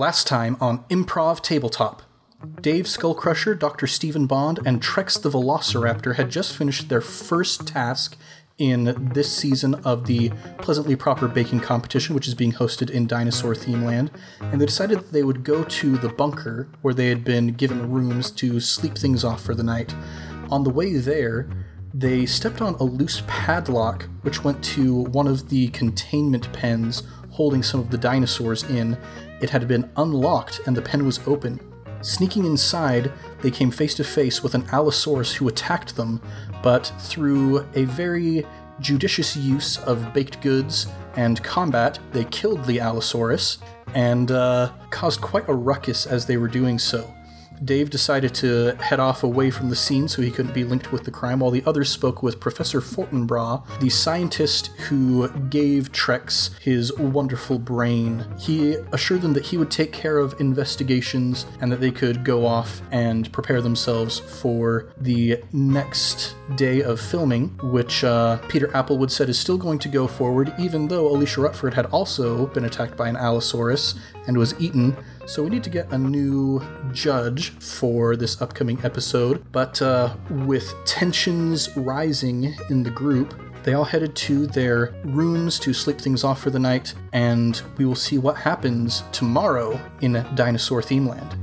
Last time on Improv Tabletop. Dave Skullcrusher, Dr. Stephen Bond, and Trex the Velociraptor had just finished their first task in this season of the Pleasantly Proper Baking Competition, which is being hosted in Dinosaur Theme Land. And they decided that they would go to the bunker where they had been given rooms to sleep things off for the night. On the way there, they stepped on a loose padlock, which went to one of the containment pens holding some of the dinosaurs in. It had been unlocked and the pen was open. Sneaking inside, they came face to face with an Allosaurus who attacked them, but through a very judicious use of baked goods and combat, they killed the Allosaurus and uh, caused quite a ruckus as they were doing so. Dave decided to head off away from the scene so he couldn't be linked with the crime, while the others spoke with Professor Fortinbras, the scientist who gave Trex his wonderful brain. He assured them that he would take care of investigations and that they could go off and prepare themselves for the next day of filming, which uh, Peter Applewood said is still going to go forward, even though Alicia Rutford had also been attacked by an Allosaurus and was eaten. So we need to get a new judge for this upcoming episode. But uh, with tensions rising in the group, they all headed to their rooms to sleep things off for the night, and we will see what happens tomorrow in Dinosaur Theme Land.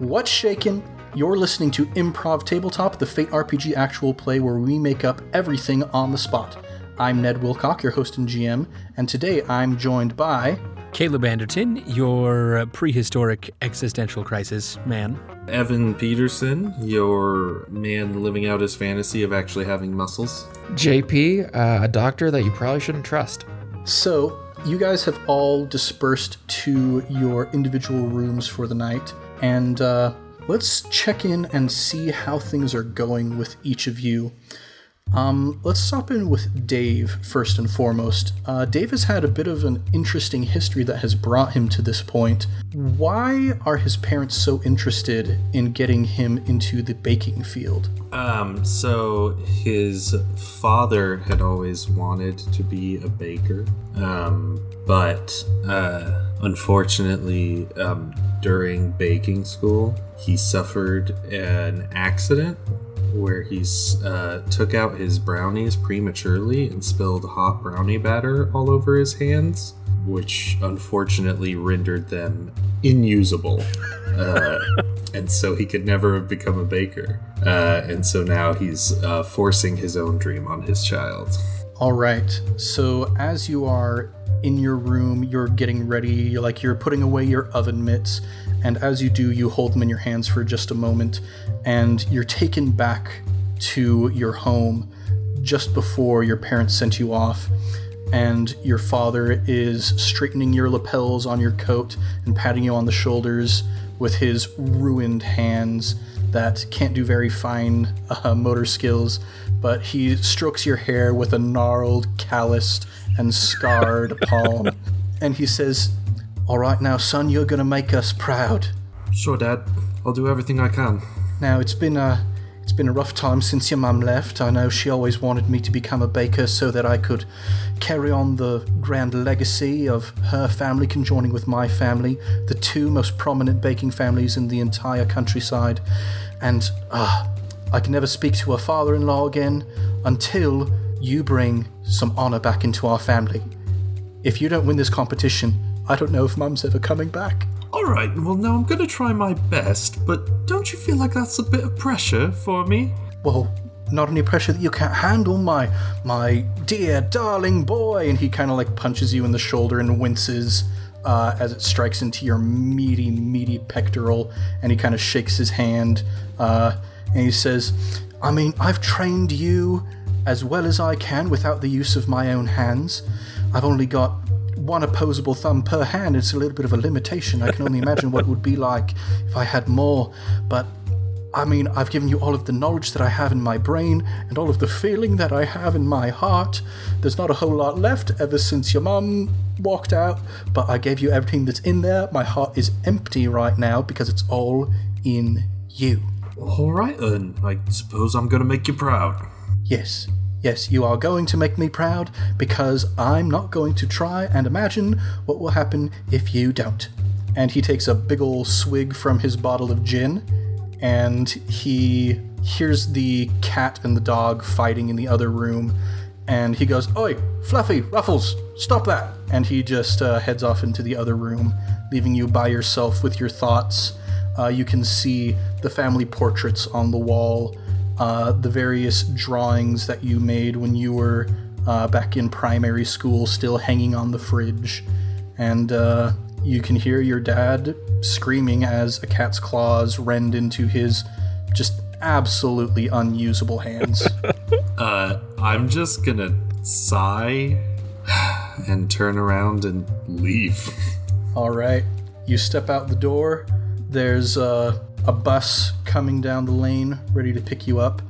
What's shaking? You're listening to Improv Tabletop, the Fate RPG actual play where we make up everything on the spot. I'm Ned Wilcock, your host and GM, and today I'm joined by Caleb Anderton, your prehistoric existential crisis man. Evan Peterson, your man living out his fantasy of actually having muscles. JP, uh, a doctor that you probably shouldn't trust. So, you guys have all dispersed to your individual rooms for the night, and uh, let's check in and see how things are going with each of you. Um, let's stop in with Dave first and foremost. Uh, Dave has had a bit of an interesting history that has brought him to this point. Why are his parents so interested in getting him into the baking field? Um, so his father had always wanted to be a baker, um, but uh, unfortunately, um, during baking school, he suffered an accident where he uh, took out his brownies prematurely and spilled hot brownie batter all over his hands, which unfortunately rendered them inusable. Uh, and so he could never have become a baker. Uh, and so now he's uh, forcing his own dream on his child. All right. So as you are in your room, you're getting ready, you're like you're putting away your oven mitts, and as you do, you hold them in your hands for just a moment, and you're taken back to your home just before your parents sent you off. And your father is straightening your lapels on your coat and patting you on the shoulders with his ruined hands that can't do very fine uh, motor skills, but he strokes your hair with a gnarled, calloused, and scarred palm. And he says, All right, now, son, you're going to make us proud. Sure, Dad. I'll do everything I can. Now, it's been a. It's been a rough time since your mum left. I know she always wanted me to become a baker so that I could carry on the grand legacy of her family conjoining with my family, the two most prominent baking families in the entire countryside. And, ah, I can never speak to her father in law again until you bring some honor back into our family. If you don't win this competition, I don't know if Mum's ever coming back. All right, well, now I'm gonna try my best, but don't you feel like that's a bit of pressure for me? Well, not any pressure that you can't handle, my my dear darling boy. And he kind of like punches you in the shoulder and winces uh, as it strikes into your meaty, meaty pectoral. And he kind of shakes his hand uh, and he says, "I mean, I've trained you as well as I can without the use of my own hands. I've only got one opposable thumb per hand. It's a little bit of a limitation. I can only imagine what it would be like if I had more. But I mean, I've given you all of the knowledge that I have in my brain and all of the feeling that I have in my heart. There's not a whole lot left ever since your mum walked out, but I gave you everything that's in there. My heart is empty right now because it's all in you. All right, then. I suppose I'm gonna make you proud. Yes, Yes, you are going to make me proud because I'm not going to try and imagine what will happen if you don't. And he takes a big ol' swig from his bottle of gin and he hears the cat and the dog fighting in the other room and he goes, Oi, Fluffy, Ruffles, stop that! And he just uh, heads off into the other room, leaving you by yourself with your thoughts. Uh, you can see the family portraits on the wall, uh, the various drawings that you made when you were uh, back in primary school, still hanging on the fridge. And uh, you can hear your dad screaming as a cat's claws rend into his just absolutely unusable hands. Uh, I'm just gonna sigh and turn around and leave. All right. You step out the door. There's a, a bus coming down the lane ready to pick you up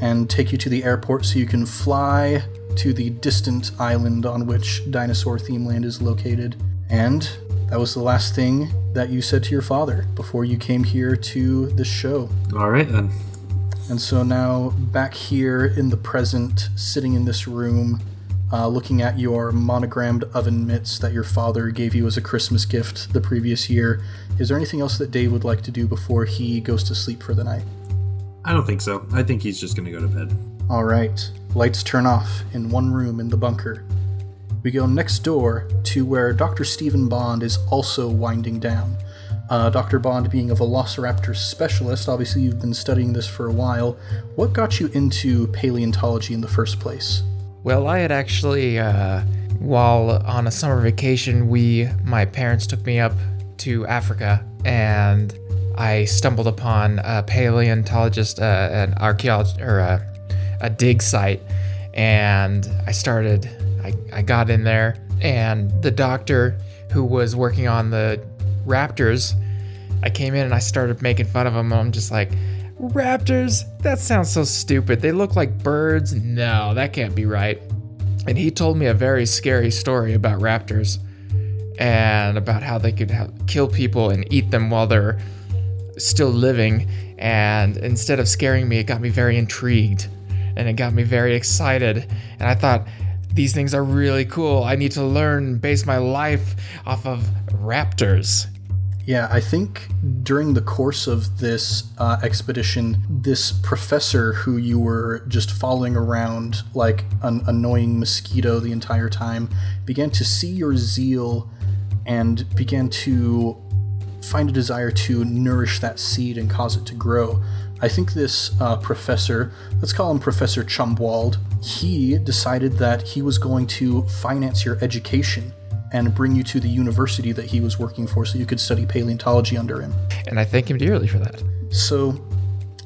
and take you to the airport so you can fly to the distant island on which Dinosaur Theme Land is located. And that was the last thing that you said to your father before you came here to the show. All right then. And so now, back here in the present, sitting in this room, uh, looking at your monogrammed oven mitts that your father gave you as a Christmas gift the previous year, is there anything else that Dave would like to do before he goes to sleep for the night? I don't think so. I think he's just gonna go to bed. All right, lights turn off in one room in the bunker. We go next door to where Dr. Stephen Bond is also winding down. Uh, Dr. Bond being a velociraptor specialist, obviously you've been studying this for a while. What got you into paleontology in the first place? Well, I had actually, uh, while on a summer vacation, we, my parents took me up to Africa and I stumbled upon a paleontologist, uh, an archaeologist, or a, a dig site. And I started, I, I got in there, and the doctor who was working on the raptors, I came in and I started making fun of him. And I'm just like, Raptors? That sounds so stupid. They look like birds. No, that can't be right. And he told me a very scary story about raptors and about how they could kill people and eat them while they're still living. And instead of scaring me, it got me very intrigued and it got me very excited. And I thought, these things are really cool. I need to learn, base my life off of raptors. Yeah, I think during the course of this uh, expedition, this professor who you were just following around like an annoying mosquito the entire time began to see your zeal and began to find a desire to nourish that seed and cause it to grow. I think this uh, professor, let's call him Professor Chumbwald, he decided that he was going to finance your education and bring you to the university that he was working for so you could study paleontology under him. And I thank him dearly for that. So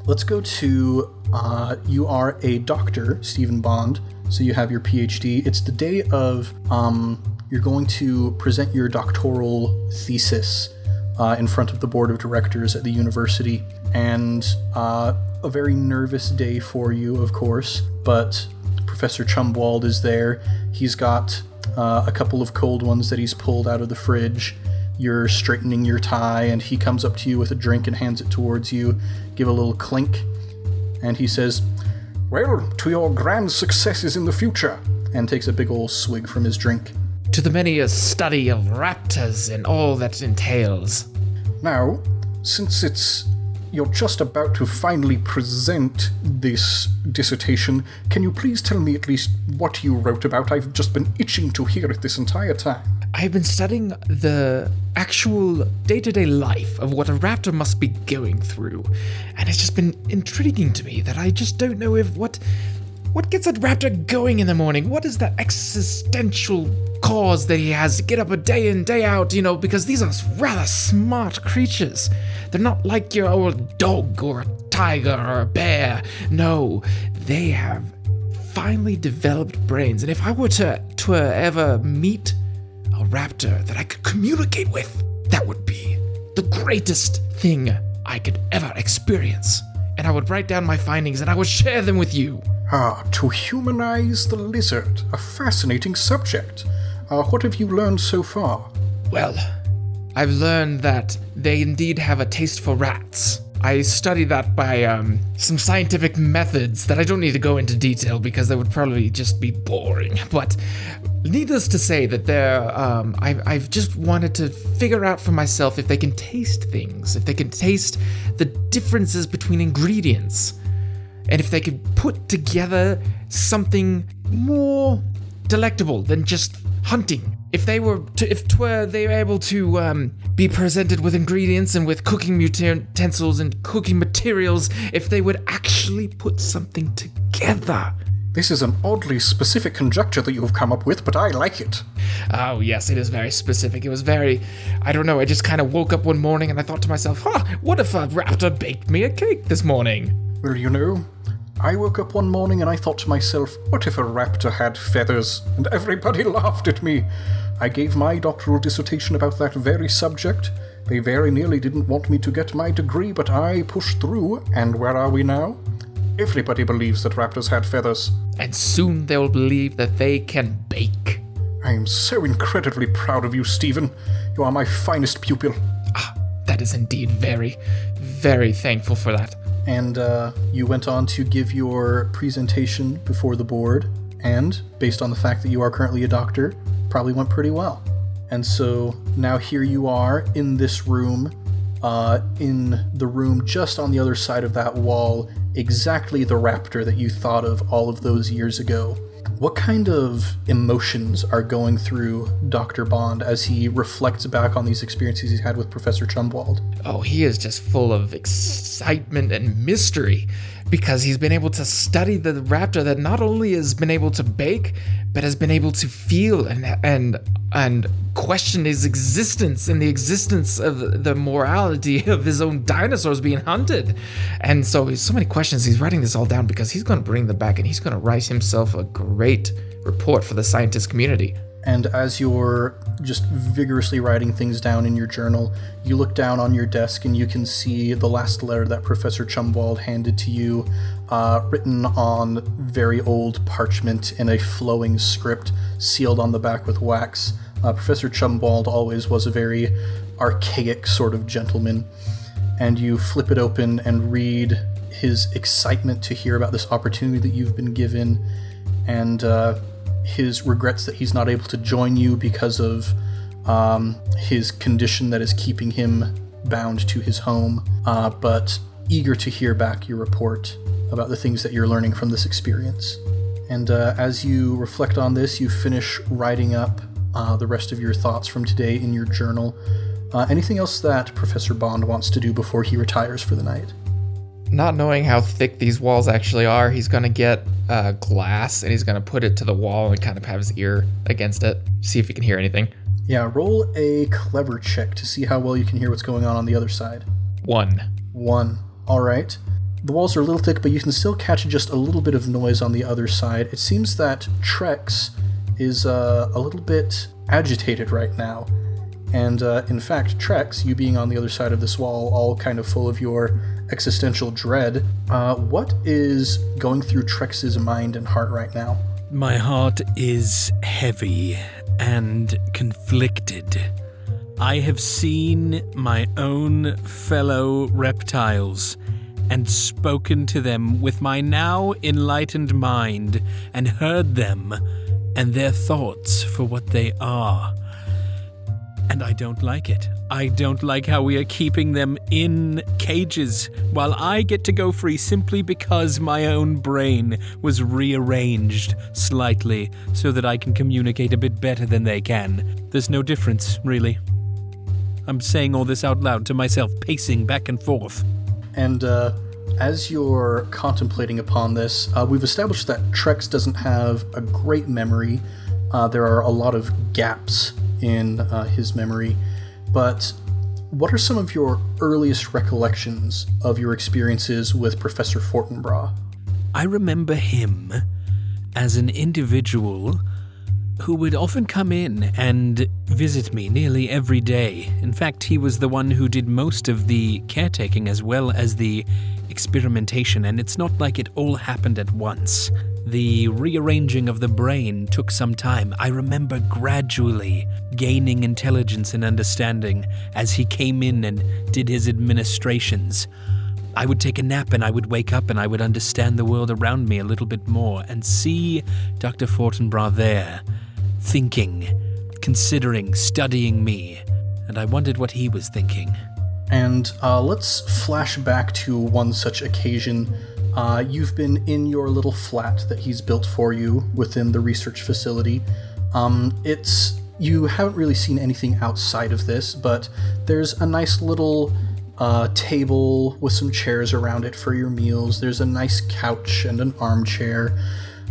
let's go to uh, you are a doctor, Stephen Bond. So you have your PhD. It's the day of um, you're going to present your doctoral thesis uh, in front of the board of directors at the university, and uh, a very nervous day for you, of course. But Professor Chumwald is there. He's got uh, a couple of cold ones that he's pulled out of the fridge. You're straightening your tie, and he comes up to you with a drink and hands it towards you. Give a little clink, and he says, Well, to your grand successes in the future, and takes a big old swig from his drink. To the many a study of raptors and all that entails. Now, since it's you're just about to finally present this dissertation, can you please tell me at least what you wrote about? I've just been itching to hear it this entire time. I've been studying the actual day to day life of what a raptor must be going through, and it's just been intriguing to me that I just don't know if what. What gets a raptor going in the morning? What is the existential cause that he has to get up a day in, day out, you know, because these are rather smart creatures. They're not like your old dog or a tiger or a bear. No, they have finely developed brains. And if I were to, to ever meet a raptor that I could communicate with, that would be the greatest thing I could ever experience. And I would write down my findings and I would share them with you. Ah, to humanize the lizard. A fascinating subject. Uh, what have you learned so far? Well, I've learned that they indeed have a taste for rats. I studied that by um, some scientific methods that I don't need to go into detail because they would probably just be boring. But needless to say, that there, um, I've, I've just wanted to figure out for myself if they can taste things, if they can taste the differences between ingredients, and if they could put together something more delectable than just hunting. If they were, to, if twere they were able to um, be presented with ingredients and with cooking utensils and cooking materials, if they would actually put something together. This is an oddly specific conjecture that you've come up with, but I like it. Oh yes, it is very specific. It was very, I don't know. I just kind of woke up one morning and I thought to myself, "Huh, what if a raptor baked me a cake this morning?" Well, you know, I woke up one morning and I thought to myself, what if a raptor had feathers? And everybody laughed at me. I gave my doctoral dissertation about that very subject. They very nearly didn't want me to get my degree, but I pushed through, and where are we now? Everybody believes that raptors had feathers. And soon they will believe that they can bake. I am so incredibly proud of you, Stephen. You are my finest pupil. Ah, that is indeed very, very thankful for that and uh, you went on to give your presentation before the board, and based on the fact that you are currently a doctor, probably went pretty well. And so now here you are in this room, uh, in the room just on the other side of that wall, exactly the raptor that you thought of all of those years ago. What kind of emotions are going through Dr. Bond as he reflects back on these experiences he's had with Professor Chumbwald? Oh, he is just full of excitement and mystery because he's been able to study the raptor that not only has been able to bake, but has been able to feel and and and question his existence and the existence of the morality of his own dinosaurs being hunted. And so so many questions. He's writing this all down because he's going to bring them back and he's going to write himself a great report for the scientist community. And as you're just vigorously writing things down in your journal, you look down on your desk and you can see the last letter that Professor Chumwald handed to you, uh, written on very old parchment in a flowing script, sealed on the back with wax. Uh, Professor Chumwald always was a very archaic sort of gentleman. And you flip it open and read his excitement to hear about this opportunity that you've been given. And uh, his regrets that he's not able to join you because of um, his condition that is keeping him bound to his home, uh, but eager to hear back your report about the things that you're learning from this experience. And uh, as you reflect on this, you finish writing up uh, the rest of your thoughts from today in your journal. Uh, anything else that Professor Bond wants to do before he retires for the night? Not knowing how thick these walls actually are, he's gonna get uh, glass and he's gonna put it to the wall and kind of have his ear against it, see if he can hear anything. Yeah, roll a clever check to see how well you can hear what's going on on the other side. One. One. All right. The walls are a little thick, but you can still catch just a little bit of noise on the other side. It seems that Trex is uh, a little bit agitated right now. And uh, in fact, Trex, you being on the other side of this wall, all kind of full of your existential dread, uh, what is going through Trex's mind and heart right now? My heart is heavy and conflicted. I have seen my own fellow reptiles and spoken to them with my now enlightened mind and heard them and their thoughts for what they are. And I don't like it. I don't like how we are keeping them in cages while I get to go free simply because my own brain was rearranged slightly so that I can communicate a bit better than they can. There's no difference, really. I'm saying all this out loud to myself, pacing back and forth. And uh, as you're contemplating upon this, uh, we've established that Trex doesn't have a great memory. Uh, there are a lot of gaps in uh, his memory. But what are some of your earliest recollections of your experiences with Professor Fortinbras? I remember him as an individual who would often come in and visit me nearly every day. In fact, he was the one who did most of the caretaking as well as the experimentation, and it's not like it all happened at once. The rearranging of the brain took some time. I remember gradually gaining intelligence and understanding as he came in and did his administrations. I would take a nap and I would wake up and I would understand the world around me a little bit more and see Dr. Fortinbras there, thinking, considering, studying me. And I wondered what he was thinking. And uh, let's flash back to one such occasion. Uh, you've been in your little flat that he's built for you within the research facility. Um, it's you haven't really seen anything outside of this, but there's a nice little uh, table with some chairs around it for your meals. There's a nice couch and an armchair.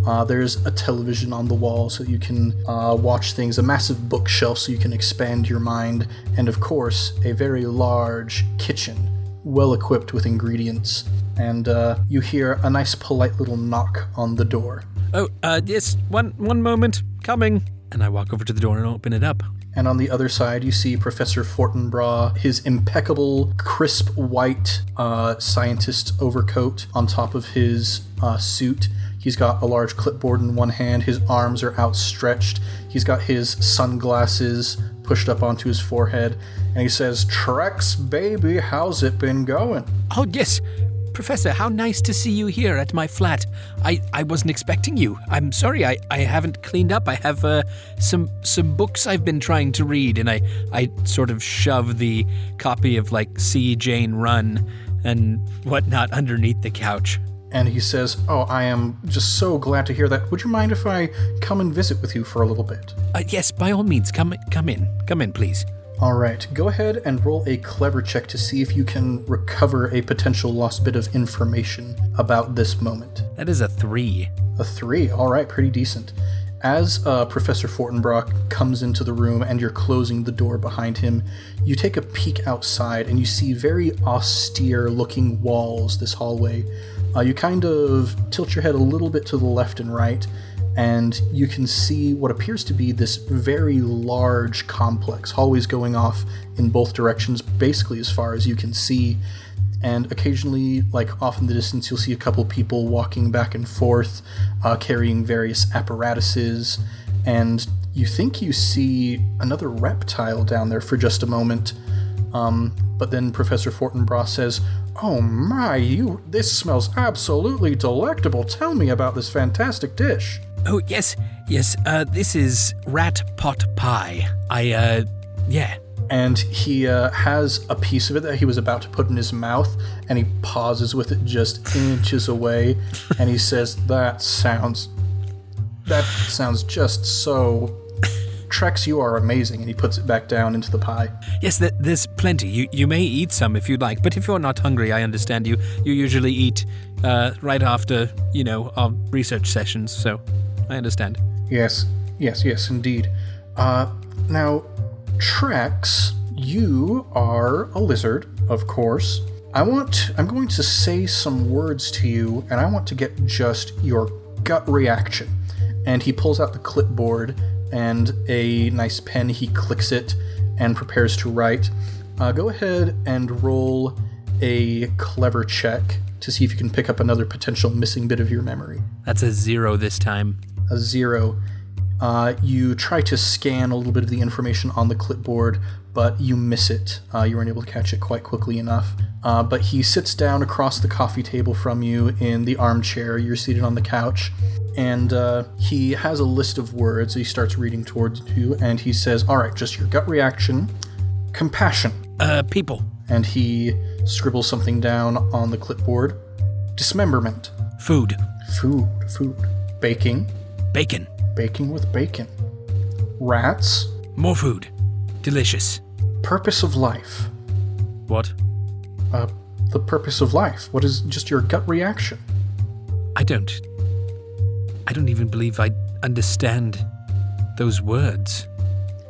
Uh, there's a television on the wall so you can uh, watch things, a massive bookshelf so you can expand your mind, and of course, a very large kitchen, well equipped with ingredients. And uh, you hear a nice, polite little knock on the door. Oh, uh, yes, one, one moment, coming. And I walk over to the door and open it up. And on the other side, you see Professor Fortinbras, his impeccable, crisp white uh, scientist overcoat on top of his uh, suit. He's got a large clipboard in one hand, his arms are outstretched, he's got his sunglasses pushed up onto his forehead, and he says, Trex, baby, how's it been going? Oh, yes. Professor, how nice to see you here at my flat. I, I wasn't expecting you. I'm sorry, I, I haven't cleaned up. I have uh, some some books I've been trying to read, and I, I sort of shove the copy of like See Jane Run and whatnot underneath the couch. And he says, Oh, I am just so glad to hear that. Would you mind if I come and visit with you for a little bit? Uh, yes, by all means, come come in. Come in, please. All right, go ahead and roll a clever check to see if you can recover a potential lost bit of information about this moment. That is a three. A three, all right, pretty decent. As uh, Professor Fortinbras comes into the room and you're closing the door behind him, you take a peek outside and you see very austere looking walls this hallway. Uh, you kind of tilt your head a little bit to the left and right, and you can see what appears to be this very large complex, hallways going off in both directions, basically as far as you can see. And occasionally, like off in the distance, you'll see a couple people walking back and forth, uh, carrying various apparatuses. And you think you see another reptile down there for just a moment. Um, but then Professor Fortinbras says, "Oh my, you! This smells absolutely delectable. Tell me about this fantastic dish." Oh, yes, yes, uh, this is rat pot pie. I, uh, yeah. and he uh, has a piece of it that he was about to put in his mouth, and he pauses with it just inches away, and he says, "That sounds, that sounds just so." Trex, you are amazing, and he puts it back down into the pie. Yes, th- there's plenty. You you may eat some if you'd like, but if you're not hungry, I understand you. You usually eat uh, right after, you know, our research sessions, so I understand. Yes, yes, yes, indeed. Uh, now, Trex, you are a lizard, of course. I want. I'm going to say some words to you, and I want to get just your gut reaction. And he pulls out the clipboard and a nice pen. He clicks it and prepares to write. Uh, go ahead and roll a clever check to see if you can pick up another potential missing bit of your memory. That's a zero this time. A zero. Uh, you try to scan a little bit of the information on the clipboard, but you miss it. Uh, you weren't able to catch it quite quickly enough. Uh, but he sits down across the coffee table from you in the armchair. You're seated on the couch. And uh, he has a list of words. He starts reading towards you, and he says, All right, just your gut reaction. Compassion. Uh, people. And he scribbles something down on the clipboard. Dismemberment. Food. Food, food. Baking. Bacon. Baking with bacon. Rats. More food. Delicious. Purpose of life. What? Uh, the purpose of life. What is just your gut reaction? I don't. I don't even believe I understand those words.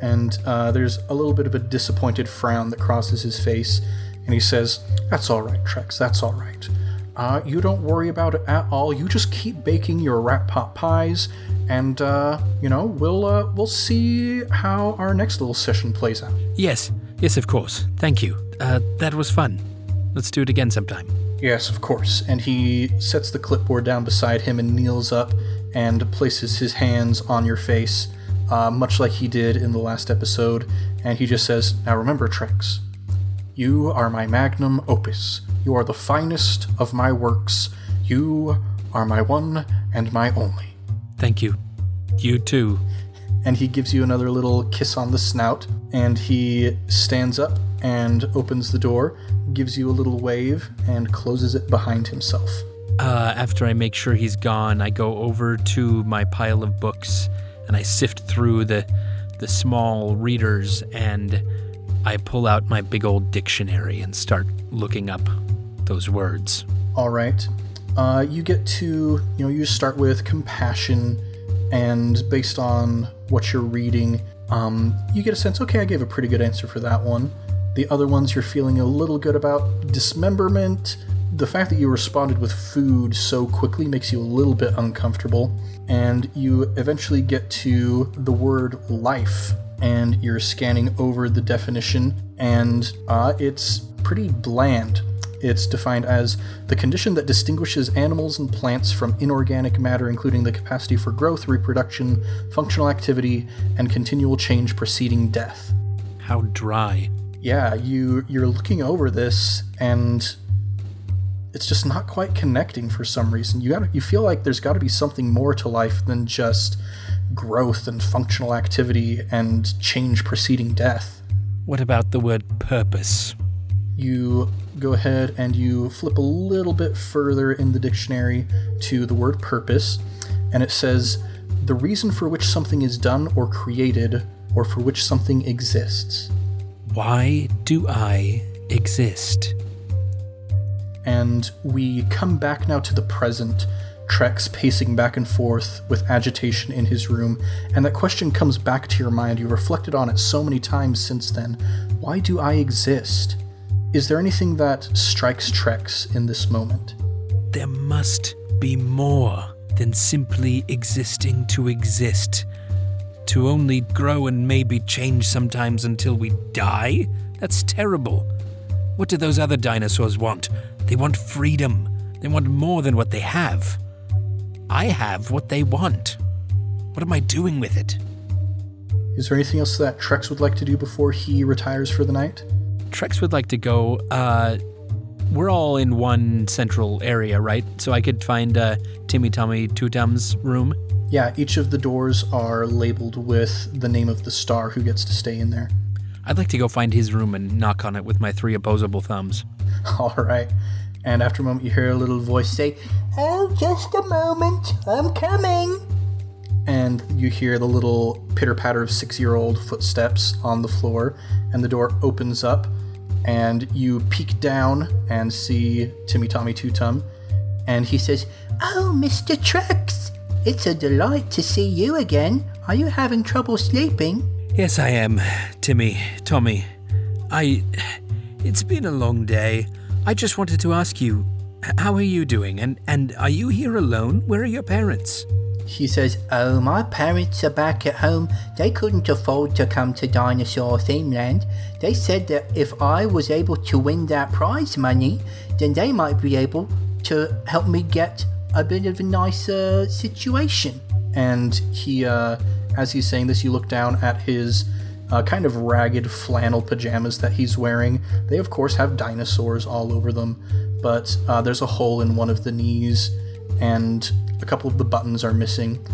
And uh, there's a little bit of a disappointed frown that crosses his face, and he says, That's all right, Trex, that's all right. Uh, you don't worry about it at all. You just keep baking your rat pot pies, and, uh, you know, we'll, uh, we'll see how our next little session plays out. Yes, yes, of course. Thank you. Uh, that was fun. Let's do it again sometime. Yes, of course. And he sets the clipboard down beside him and kneels up and places his hands on your face, uh, much like he did in the last episode. And he just says, Now remember, Trex, you are my magnum opus. You are the finest of my works. You are my one and my only. Thank you. You too. And he gives you another little kiss on the snout, and he stands up and opens the door, gives you a little wave, and closes it behind himself. Uh, after I make sure he's gone, I go over to my pile of books and I sift through the the small readers and I pull out my big old dictionary and start looking up those words. All right. Uh, you get to, you know, you start with compassion, and based on what you're reading, um, you get a sense, okay, I gave a pretty good answer for that one. The other ones you're feeling a little good about. Dismemberment, the fact that you responded with food so quickly makes you a little bit uncomfortable. And you eventually get to the word life, and you're scanning over the definition, and uh, it's pretty bland. It's defined as the condition that distinguishes animals and plants from inorganic matter, including the capacity for growth, reproduction, functional activity, and continual change preceding death. How dry. Yeah, you you're looking over this and it's just not quite connecting for some reason. You got you feel like there's got to be something more to life than just growth and functional activity and change preceding death. What about the word purpose? you go ahead and you flip a little bit further in the dictionary to the word purpose, and it says the reason for which something is done or created, or for which something exists. Why do I exist? And we come back now to the present. Trex pacing back and forth with agitation in his room, and that question comes back to your mind. You reflected on it so many times since then. Why do I exist? Is there anything that strikes Trex in this moment? There must be more than simply existing to exist. To only grow and maybe change sometimes until we die? That's terrible. What do those other dinosaurs want? They want freedom. They want more than what they have. I have what they want. What am I doing with it? Is there anything else that Trex would like to do before he retires for the night? Trex would like to go. Uh, we're all in one central area, right? So I could find uh, Timmy Tommy Two Tum's room. Yeah, each of the doors are labeled with the name of the star who gets to stay in there. I'd like to go find his room and knock on it with my three opposable thumbs. All right. And after a moment, you hear a little voice say, Oh, just a moment, I'm coming. And you hear the little pitter patter of six year old footsteps on the floor, and the door opens up, and you peek down and see Timmy Tommy Two Tum, and he says, Oh, Mr. Trex, it's a delight to see you again. Are you having trouble sleeping? Yes, I am, Timmy, Tommy. I. It's been a long day. I just wanted to ask you, how are you doing? And and are you here alone? Where are your parents? He says, Oh, my parents are back at home. They couldn't afford to come to Dinosaur Themeland. They said that if I was able to win that prize money, then they might be able to help me get a bit of a nicer situation. And he, uh, as he's saying this, you look down at his uh, kind of ragged flannel pajamas that he's wearing. They, of course, have dinosaurs all over them, but uh, there's a hole in one of the knees, and a couple of the buttons are missing.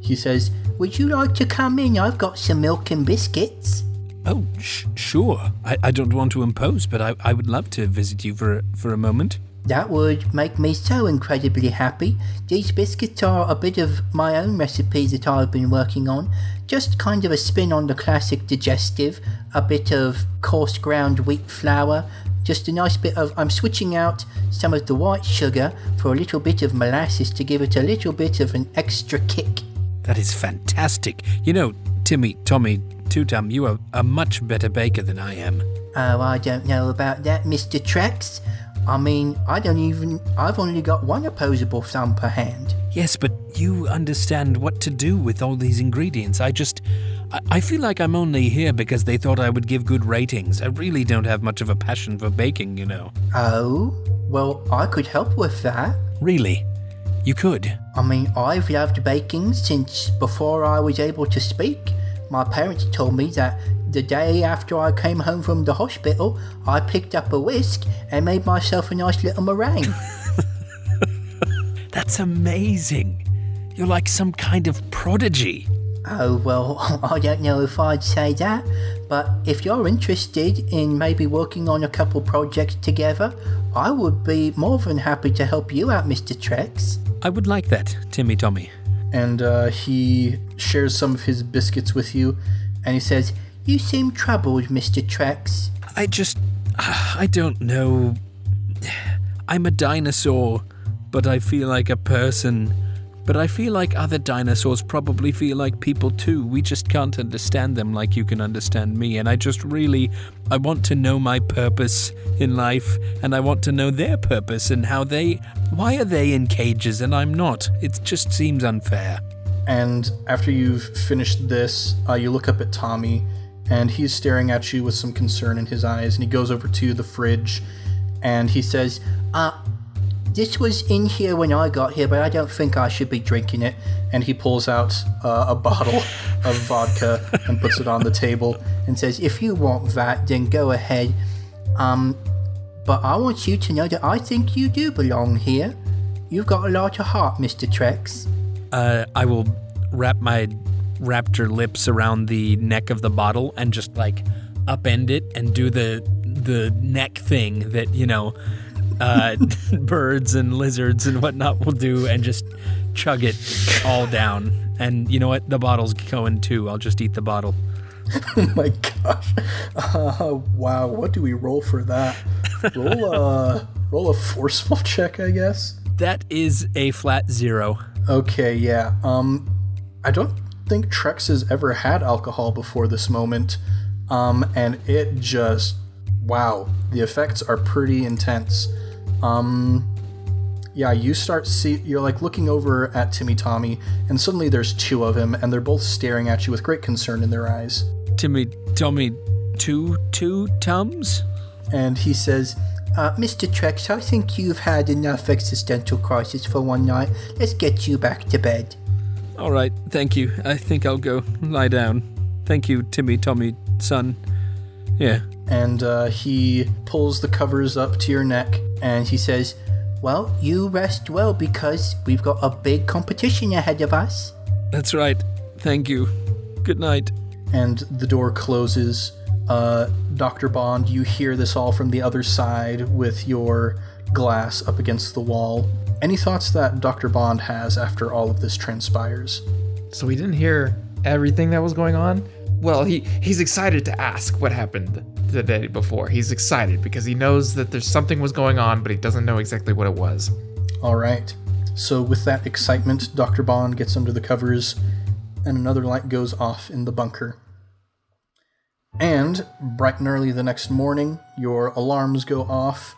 He says, Would you like to come in? I've got some milk and biscuits. Oh, sh- sure. I, I don't want to impose, but I, I would love to visit you for for a moment. That would make me so incredibly happy. These biscuits are a bit of my own recipe that I've been working on. Just kind of a spin on the classic digestive, a bit of coarse ground wheat flour, just a nice bit of. I'm switching out some of the white sugar for a little bit of molasses to give it a little bit of an extra kick. That is fantastic. You know, Timmy, Tommy, Two Tum, you are a much better baker than I am. Oh, I don't know about that, Mr. Trex. I mean, I don't even. I've only got one opposable thumb per hand. Yes, but you understand what to do with all these ingredients. I just. I, I feel like I'm only here because they thought I would give good ratings. I really don't have much of a passion for baking, you know. Oh, well, I could help with that. Really? You could? I mean, I've loved baking since before I was able to speak. My parents told me that the day after I came home from the hospital, I picked up a whisk and made myself a nice little meringue. That's amazing. You're like some kind of prodigy. oh, well, I don't know if I'd say that, but if you're interested in maybe working on a couple projects together, I would be more than happy to help you out, Mr. Trex. I would like that, Timmy Tommy. And uh, he shares some of his biscuits with you, and he says, You seem troubled, Mr. Trex. I just. I don't know. I'm a dinosaur, but I feel like a person. But I feel like other dinosaurs probably feel like people too. We just can't understand them like you can understand me. And I just really. I want to know my purpose in life, and I want to know their purpose and how they. Why are they in cages and I'm not? It just seems unfair. And after you've finished this, uh, you look up at Tommy, and he's staring at you with some concern in his eyes. And he goes over to the fridge, and he says, Uh, this was in here when I got here, but I don't think I should be drinking it. and he pulls out uh, a bottle of vodka and puts it on the table. and says, If you want that, then go ahead. Um, but I want you to know that I think you do belong here. You've got a lot of heart, Mr. Trex. Uh, I will wrap my raptor lips around the neck of the bottle and just like upend it and do the the neck thing that you know uh, birds and lizards and whatnot will do and just chug it all down. And you know what? The bottle's going too. I'll just eat the bottle. Oh my gosh. Uh, wow, what do we roll for that? Roll a, roll a forceful check, I guess. That is a flat zero. Okay, yeah. Um, I don't think Trex has ever had alcohol before this moment. Um, and it just, wow, the effects are pretty intense. Um, yeah, you start see you're like looking over at Timmy Tommy, and suddenly there's two of him, and they're both staring at you with great concern in their eyes. Timmy, Tommy, two two tums? And he says, Uh, Mr. Trex, I think you've had enough existential crisis for one night. Let's get you back to bed. All right, thank you. I think I'll go lie down. Thank you, Timmy, Tommy, son. Yeah. and uh, he pulls the covers up to your neck, And he says, Well, you rest well because we've got a big competition ahead of us. That's right. Thank you. Good night. and the door closes. Uh, Dr. Bond, you hear this all from the other side with your glass up against the wall. Any thoughts that Dr. Bond has after all of this transpires? So we didn't hear everything that was going on. Well, he he's excited to ask what happened the day before. He's excited because he knows that there's something was going on, but he doesn't know exactly what it was. All right. So, with that excitement, Dr. Bond gets under the covers, and another light goes off in the bunker. And bright and early the next morning, your alarms go off.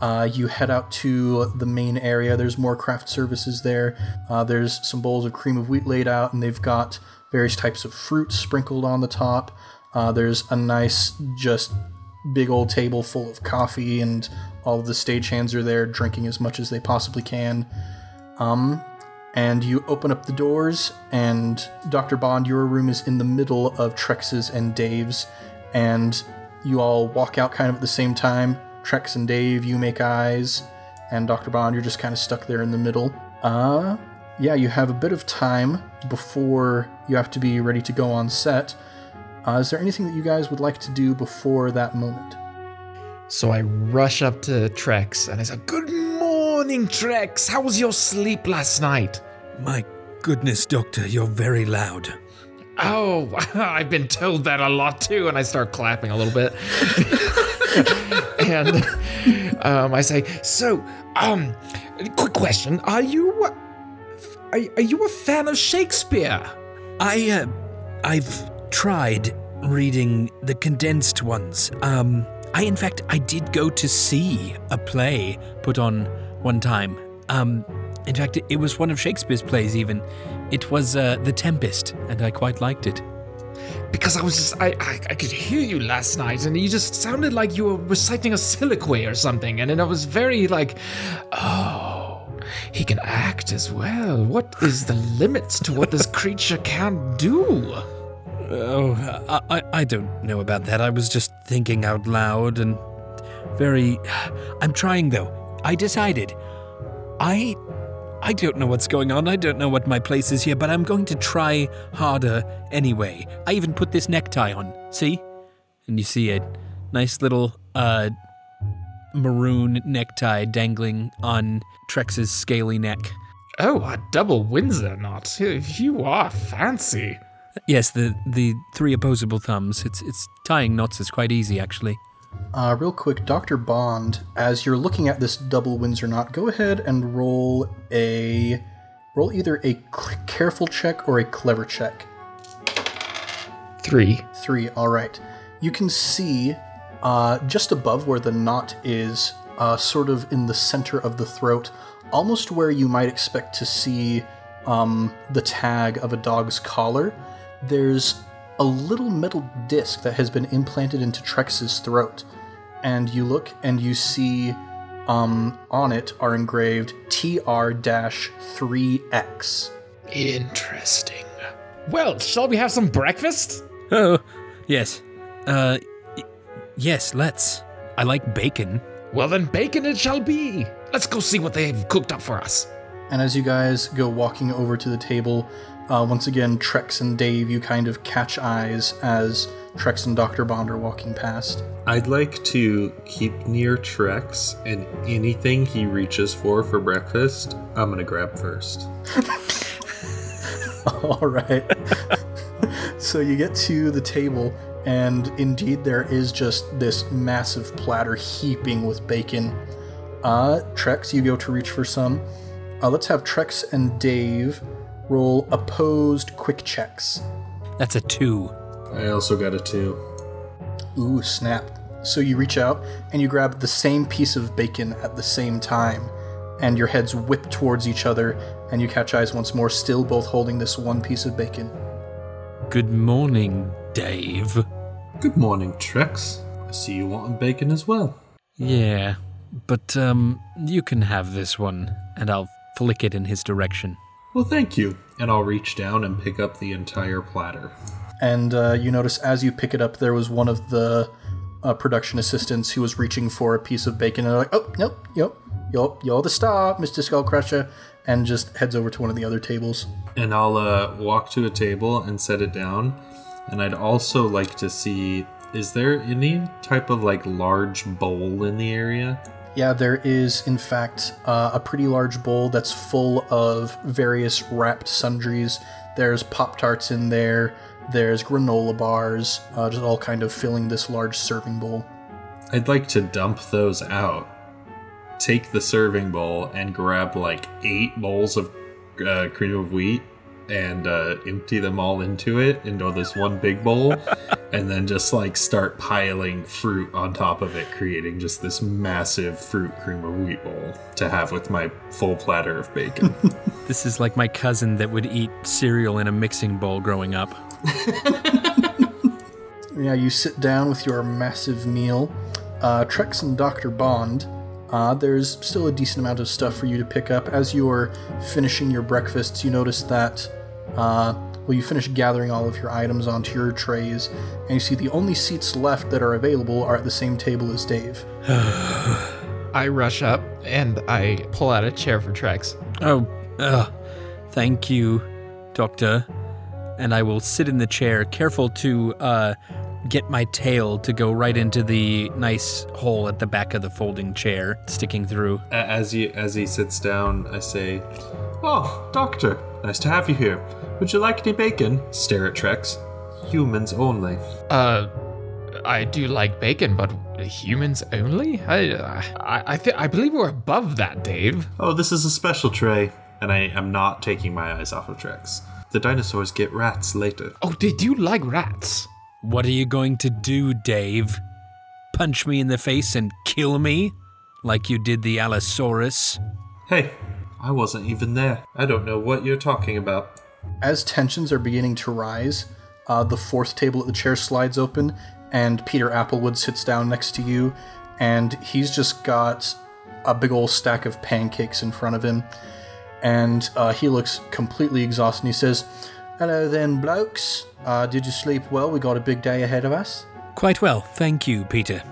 Uh, you head out to the main area. There's more craft services there. Uh, there's some bowls of cream of wheat laid out, and they've got various types of fruit sprinkled on the top. Uh, there's a nice, just big old table full of coffee, and all of the stagehands are there drinking as much as they possibly can. Um, and you open up the doors, and Dr. Bond, your room is in the middle of Trex's and Dave's, and you all walk out kind of at the same time. Trex and Dave, you make eyes, and Dr. Bond, you're just kind of stuck there in the middle. Uh, yeah, you have a bit of time before you have to be ready to go on set. Uh, is there anything that you guys would like to do before that moment? So I rush up to Trex and I say, Good morning, Trex. How was your sleep last night? My goodness, Doctor, you're very loud. Oh, I've been told that a lot too. And I start clapping a little bit. and um, I say, So, um, quick question. Are you. Are, are you a fan of Shakespeare? I, uh, I've tried reading the condensed ones. Um, I, in fact, I did go to see a play put on one time. Um, in fact, it was one of Shakespeare's plays, even. It was uh, The Tempest, and I quite liked it. Because I was just, I, I, I could hear you last night, and you just sounded like you were reciting a soliloquy or something, and then I was very like, oh, he can act as well. What is the limits to what this creature can do? Oh, I, I, I don't know about that. I was just thinking out loud and very. I'm trying though. I decided. I. I don't know what's going on. I don't know what my place is here, but I'm going to try harder anyway. I even put this necktie on. See? And you see a nice little uh maroon necktie dangling on Trex's scaly neck. Oh, a double Windsor knot. You are fancy. Yes, the the three opposable thumbs. It's it's tying knots is quite easy actually. Uh, real quick, Dr. Bond, as you're looking at this double Windsor knot, go ahead and roll a roll either a careful check or a clever check. Three. Three, all right. You can see uh, just above where the knot is, uh, sort of in the center of the throat, almost where you might expect to see um, the tag of a dog's collar. There's a little metal disc that has been implanted into Trex's throat, and you look and you see um, on it are engraved TR-3X. Interesting. Well, shall we have some breakfast? Oh, yes. Uh, y- yes. Let's. I like bacon. Well, then bacon it shall be. Let's go see what they've cooked up for us. And as you guys go walking over to the table, uh, once again, Trex and Dave, you kind of catch eyes as Trex and Dr. Bond are walking past. I'd like to keep near Trex, and anything he reaches for for breakfast, I'm gonna grab first. All right. so you get to the table, and indeed, there is just this massive platter heaping with bacon. Uh, Trex, you go to reach for some. Uh, let's have Trex and Dave roll opposed quick checks. That's a two. I also got a two. Ooh, snap. So you reach out and you grab the same piece of bacon at the same time, and your heads whip towards each other, and you catch eyes once more, still both holding this one piece of bacon. Good morning, Dave. Good morning, Trex. I see you wanting bacon as well. Yeah, but um, you can have this one, and I'll flick it in his direction. Well, thank you. And I'll reach down and pick up the entire platter. And uh, you notice as you pick it up, there was one of the uh, production assistants who was reaching for a piece of bacon, and they're like, "Oh, nope, yep, you're, you're the star, Mister Skullcrusher," and just heads over to one of the other tables. And I'll uh, walk to a table and set it down. And I'd also like to see is there any type of like large bowl in the area? Yeah, there is, in fact, uh, a pretty large bowl that's full of various wrapped sundries. There's Pop Tarts in there, there's granola bars, uh, just all kind of filling this large serving bowl. I'd like to dump those out. Take the serving bowl and grab like eight bowls of uh, cream of wheat and uh, empty them all into it into this one big bowl and then just like start piling fruit on top of it creating just this massive fruit cream of wheat bowl to have with my full platter of bacon This is like my cousin that would eat cereal in a mixing bowl growing up. Yeah, you sit down with your massive meal. Uh, Trex and Dr. Bond, uh, there's still a decent amount of stuff for you to pick up. As you're finishing your breakfasts, you notice that, uh, well, you finish gathering all of your items onto your trays, and you see the only seats left that are available are at the same table as Dave. I rush up and I pull out a chair for Trex. Oh, uh, thank you, Doctor. And I will sit in the chair, careful to uh, get my tail to go right into the nice hole at the back of the folding chair, sticking through. As you as he sits down i say oh doctor nice to have you here would you like any bacon stare at trex humans only Uh, I do like bacon, but humans only? I, I, I, th- I believe we're above that, Dave. Oh, this is a special tray, and I am not taking my eyes off of Trex. The dinosaurs get rats later. Oh, did you like rats? What are you going to do, Dave? Punch me in the face and kill me? Like you did the Allosaurus? Hey, I wasn't even there. I don't know what you're talking about. As tensions are beginning to rise, uh, the fourth table at the chair slides open, and Peter Applewood sits down next to you, and he's just got a big old stack of pancakes in front of him, and uh, he looks completely exhausted. And he says, Hello then, blokes. Uh, did you sleep well? We got a big day ahead of us. Quite well, thank you, Peter.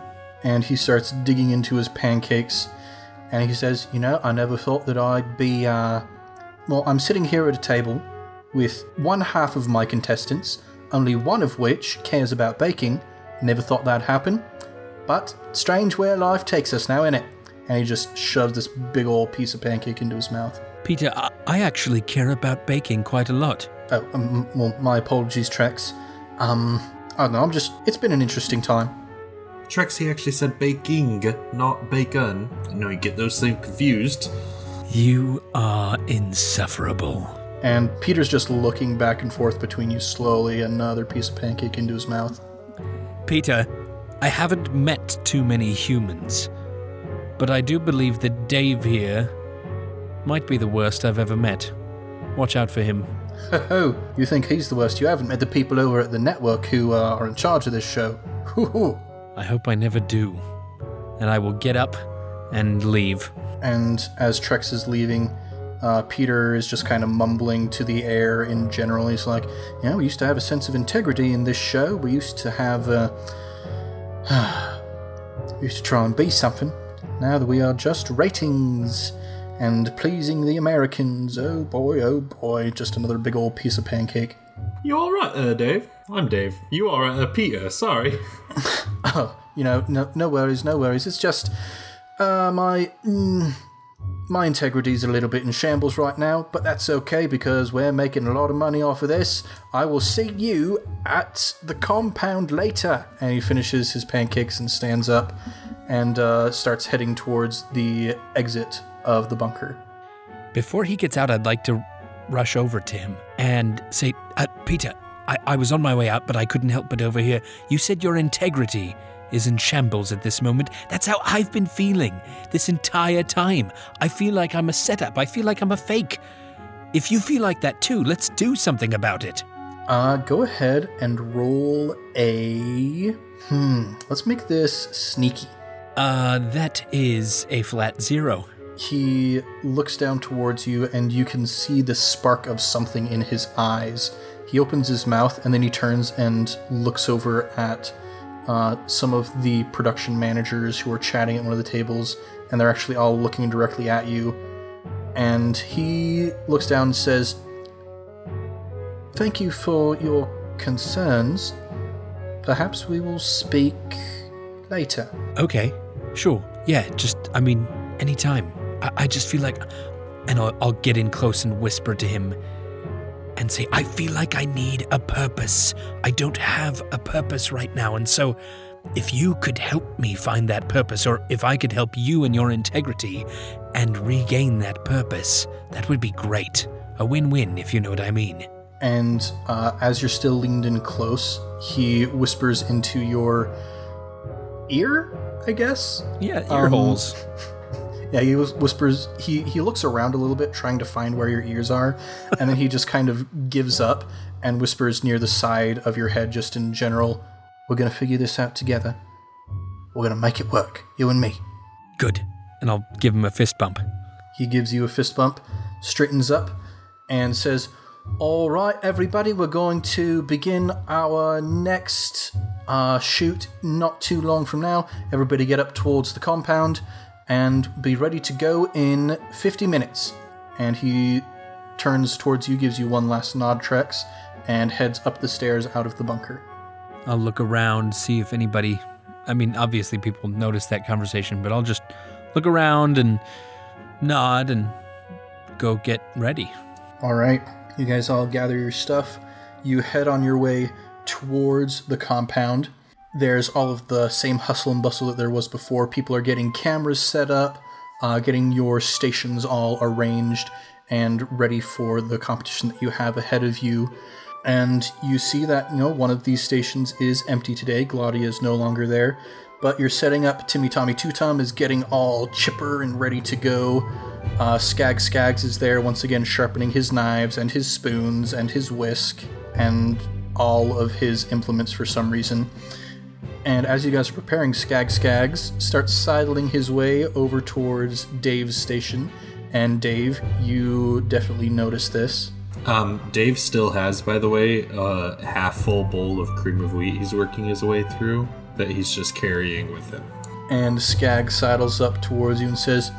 And he starts digging into his pancakes. And he says, You know, I never thought that I'd be, uh. Well, I'm sitting here at a table with one half of my contestants, only one of which cares about baking. Never thought that'd happen. But strange where life takes us now, innit? And he just shoves this big old piece of pancake into his mouth. Peter, I, I actually care about baking quite a lot. Oh, um, well, my apologies, Trex. Um, I don't know, I'm just. It's been an interesting time. Trex, he actually said baking, not bacon. I know you get those things confused. You are insufferable. And Peter's just looking back and forth between you slowly, another piece of pancake into his mouth. Peter, I haven't met too many humans, but I do believe that Dave here might be the worst I've ever met. Watch out for him. Ho ho, you think he's the worst? You haven't met the people over at the network who uh, are in charge of this show. Hoo-hoo. I hope I never do. And I will get up and leave. And as Trex is leaving, uh, Peter is just kind of mumbling to the air in general. He's like, "Yeah, we used to have a sense of integrity in this show. We used to have, uh, we used to try and be something. Now that we are just ratings and pleasing the Americans, oh boy, oh boy, just another big old piece of pancake." You alright there, Dave? I'm Dave. You are uh, Peter, sorry. Oh, you know, no, no worries, no worries. It's just, uh, my, mm, my integrity's a little bit in shambles right now, but that's okay because we're making a lot of money off of this. I will see you at the compound later. And he finishes his pancakes and stands up and uh, starts heading towards the exit of the bunker. Before he gets out, I'd like to rush over to him and say, uh, Peter, I, I was on my way out, but I couldn't help but overhear. You said your integrity is in shambles at this moment. That's how I've been feeling this entire time. I feel like I'm a setup. I feel like I'm a fake. If you feel like that too, let's do something about it. Uh, go ahead and roll a. Hmm, let's make this sneaky. Uh, that is a flat zero. He looks down towards you, and you can see the spark of something in his eyes. He opens his mouth, and then he turns and looks over at uh, some of the production managers who are chatting at one of the tables, and they're actually all looking directly at you. And he looks down and says, Thank you for your concerns. Perhaps we will speak later. Okay, sure. Yeah, just, I mean, anytime. I, I just feel like. And I'll, I'll get in close and whisper to him and say, I feel like I need a purpose. I don't have a purpose right now. And so, if you could help me find that purpose, or if I could help you in your integrity and regain that purpose, that would be great. A win win, if you know what I mean. And uh, as you're still leaned in close, he whispers into your ear, I guess? Yeah, ear holes. Yeah, he whispers. He he looks around a little bit, trying to find where your ears are, and then he just kind of gives up and whispers near the side of your head, just in general. We're gonna figure this out together. We're gonna make it work, you and me. Good. And I'll give him a fist bump. He gives you a fist bump, straightens up, and says, All right, everybody, we're going to begin our next uh, shoot not too long from now. Everybody get up towards the compound and be ready to go in 50 minutes. And he turns towards you, gives you one last nod, Trex, and heads up the stairs out of the bunker. I'll look around, see if anybody. I mean, obviously people notice that conversation, but I'll just look around and nod and go get ready. All right, you guys all gather your stuff. You head on your way towards the compound. There's all of the same hustle and bustle that there was before. People are getting cameras set up, uh, getting your stations all arranged and ready for the competition that you have ahead of you. And you see that, you know, one of these stations is empty today. Claudia is no longer there. But you're setting up Timmy Tommy Two Tum is getting all chipper and ready to go. Uh, Skag Skags is there once again, sharpening his knives and his spoons and his whisk and all of his implements for some reason. And as you guys are preparing, Skag Skags starts sidling his way over towards Dave's station. And Dave, you definitely notice this. Um, Dave still has, by the way, a half full bowl of cream of wheat he's working his way through that he's just carrying with him. And Skag sidles up towards you and says,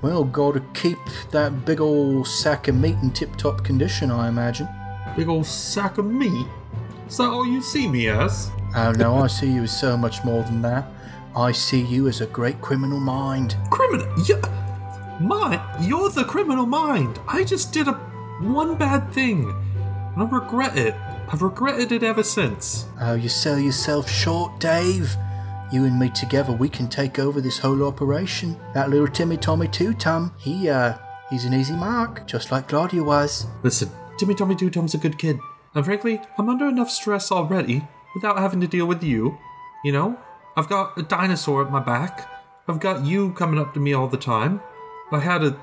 Well, gotta keep that big old sack of meat in tip top condition, I imagine. Big old sack of meat? Is that all you see me as? Oh no, I see you as so much more than that. I see you as a great criminal mind. Criminal? Yeah. My, you're the criminal mind. I just did a one bad thing, and I regret it. I've regretted it ever since. Oh, you sell yourself short, Dave. You and me together, we can take over this whole operation. That little Timmy Tommy Two Tum, he, uh, he's an easy mark, just like Claudia was. Listen, Timmy Tommy Two Tum's a good kid, and frankly, I'm under enough stress already without having to deal with you. You know, I've got a dinosaur at my back. I've got you coming up to me all the time. I had a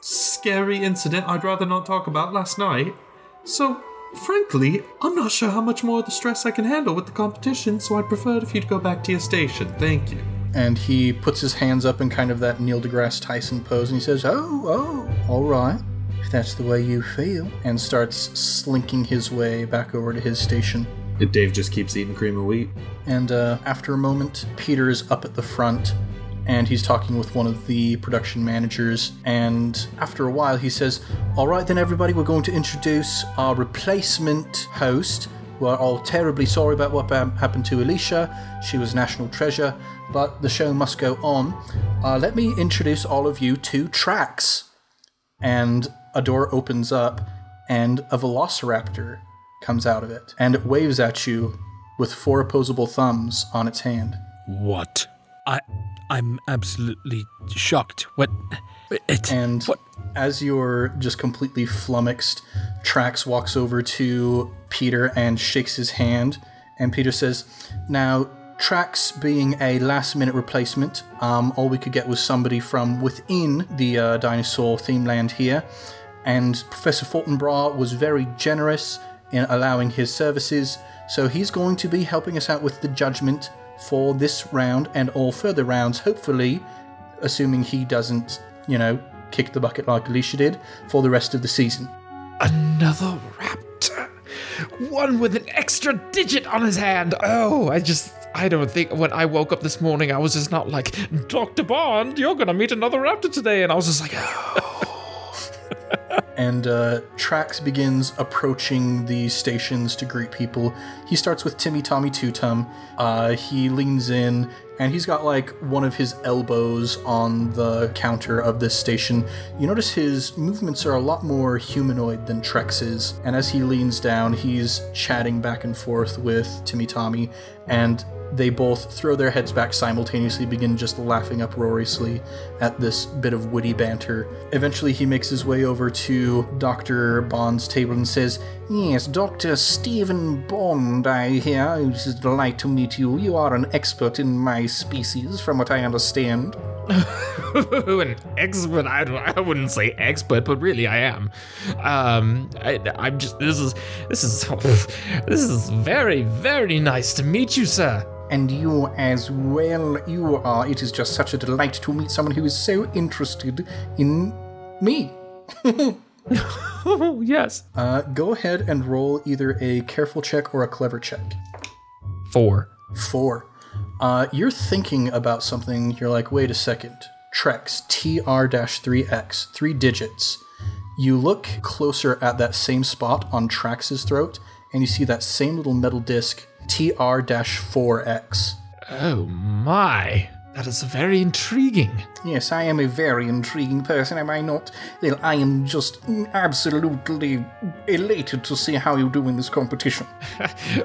scary incident I'd rather not talk about last night. So, frankly, I'm not sure how much more of the stress I can handle with the competition, so I'd prefer it if you'd go back to your station. Thank you. And he puts his hands up in kind of that Neil deGrasse Tyson pose and he says, Oh, oh, all right, if that's the way you feel. And starts slinking his way back over to his station. Dave just keeps eating cream of wheat. And uh, after a moment, Peter is up at the front and he's talking with one of the production managers. And after a while, he says, All right, then, everybody, we're going to introduce our replacement host. We're all terribly sorry about what happened to Alicia. She was national treasure, but the show must go on. Uh, let me introduce all of you to Trax. And a door opens up, and a velociraptor comes out of it, and it waves at you with four opposable thumbs on its hand. What? I I'm absolutely shocked. What? It, And what? as you're just completely flummoxed, Trax walks over to Peter and shakes his hand. And Peter says, Now, Trax being a last minute replacement, um, all we could get was somebody from within the uh, dinosaur theme land here. And Professor Fortinbras was very generous in allowing his services, so he's going to be helping us out with the judgment for this round and all further rounds, hopefully, assuming he doesn't, you know, kick the bucket like Alicia did for the rest of the season. Another raptor. One with an extra digit on his hand. Oh, I just. I don't think when I woke up this morning, I was just not like, Dr. Bond, you're gonna meet another raptor today. And I was just like, oh. And uh, Trax begins approaching the stations to greet people. He starts with Timmy Tommy Two Tum. Uh, he leans in and he's got like one of his elbows on the counter of this station. You notice his movements are a lot more humanoid than Trex's. And as he leans down, he's chatting back and forth with Timmy Tommy. And they both throw their heads back simultaneously, begin just laughing uproariously at this bit of witty banter. Eventually, he makes his way over to Dr. Bond's table and says, Yes, Dr. Stephen Bond, I hear. It is a delight to meet you. You are an expert in my species, from what I understand. an expert. I, I wouldn't say expert, but really I am. Um, I, I'm just. This is. This is. This is very, very nice to meet you, sir. And you as well, you are. It is just such a delight to meet someone who is so interested in me. Yes. Uh, go ahead and roll either a careful check or a clever check. Four. Four. Uh, you're thinking about something. You're like, wait a second. Trex TR-3X, three digits. You look closer at that same spot on Trax's throat, and you see that same little metal disc TR-4X. Oh my. That is very intriguing. Yes, I am a very intriguing person, am I not? Well, I am just absolutely elated to see how you do in this competition.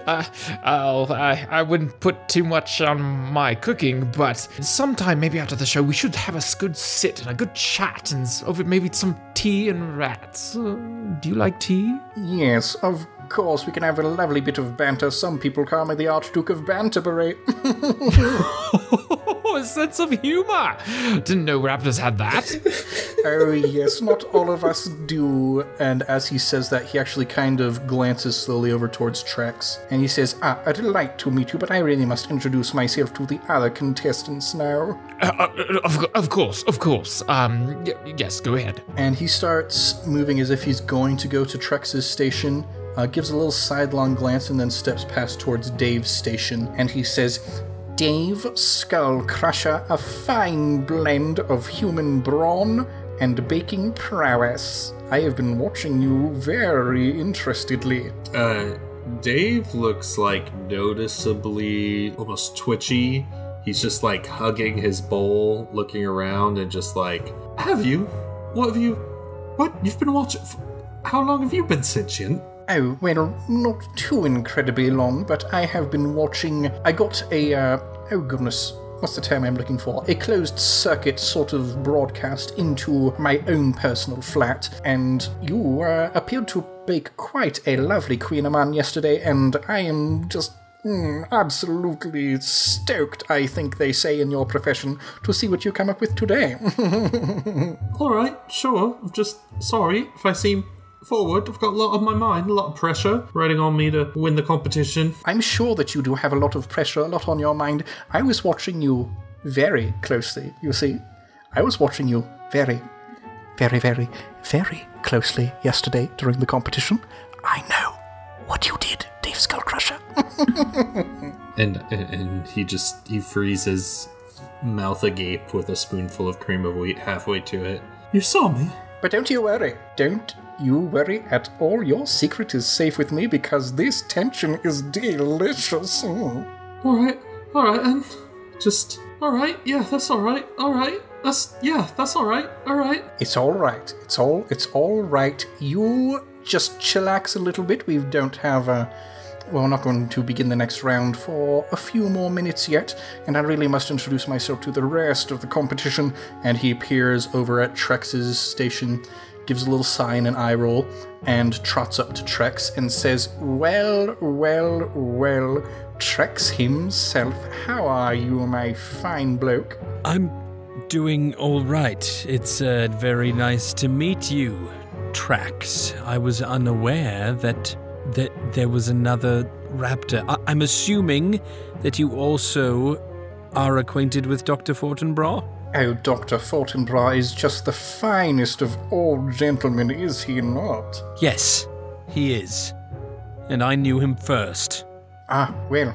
uh, I'll, I, I wouldn't put too much on my cooking, but sometime maybe after the show we should have a good sit and a good chat and over maybe some tea and rats. Uh, do you like tea? Yes, of Of course, we can have a lovely bit of banter. Some people call me the Archduke of Banterbury. A sense of humor. Didn't know raptors had that. oh, yes, not all of us do. And as he says that, he actually kind of glances slowly over towards Trex. And he says, Ah, a delight to meet you, but I really must introduce myself to the other contestants now. Uh, uh, of, of course, of course. Um, y- yes, go ahead. And he starts moving as if he's going to go to Trex's station. Uh, gives a little sidelong glance and then steps past towards Dave's station. And he says, Dave Skull Crusher, a fine blend of human brawn and baking prowess. I have been watching you very interestedly. Uh, Dave looks like noticeably almost twitchy. He's just like hugging his bowl, looking around, and just like, Have you? What have you? What? You've been watching? How long have you been sentient? Oh, well, not too incredibly long, but I have been watching. I got a, uh, oh goodness, what's the term I'm looking for? A closed circuit sort of broadcast into my own personal flat, and you uh, appeared to bake quite a lovely kouign-amann yesterday, and I am just. mm, absolutely stoked, I think they say in your profession, to see what you come up with today. All right, sure. I'm just sorry if I seem forward. I've got a lot on my mind, a lot of pressure riding on me to win the competition. I'm sure that you do have a lot of pressure, a lot on your mind. I was watching you very closely, you see. I was watching you very, very, very, very closely yesterday during the competition. I know what you did, Dave Skullcrusher. And and he just he freezes, mouth agape with a spoonful of cream of wheat halfway to it. You saw me. But don't you worry. Don't you worry at all. Your secret is safe with me because this tension is delicious. Mm. All right, all right, and just all right. Yeah, that's all right. All right, that's yeah, that's all right. All right. It's all right. It's all it's all right. You just chillax a little bit. We don't have a well, we're not going to begin the next round for a few more minutes yet, and I really must introduce myself to the rest of the competition. And he appears over at Trex's station, gives a little sign and an eye roll, and trots up to Trex and says, Well, well, well, Trex himself, how are you, my fine bloke? I'm doing all right. It's uh, very nice to meet you, Trax. I was unaware that that there was another raptor. I- I'm assuming that you also are acquainted with Dr. Fortinbras? Oh, Dr. Fortinbras is just the finest of all gentlemen, is he not? Yes, he is. And I knew him first. Ah, well.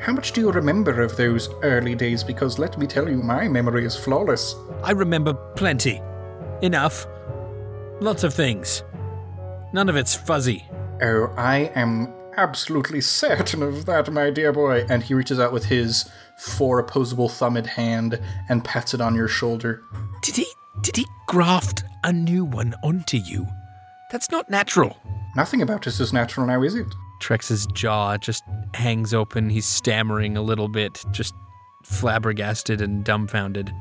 How much do you remember of those early days? Because let me tell you, my memory is flawless. I remember plenty. Enough. Lots of things. None of it's fuzzy. Oh, I am absolutely certain of that, my dear boy. And he reaches out with his four opposable thumbed hand and pats it on your shoulder. Did he did he graft a new one onto you? That's not natural. Nothing about this is natural now, is it? Trex's jaw just hangs open. He's stammering a little bit, just flabbergasted and dumbfounded.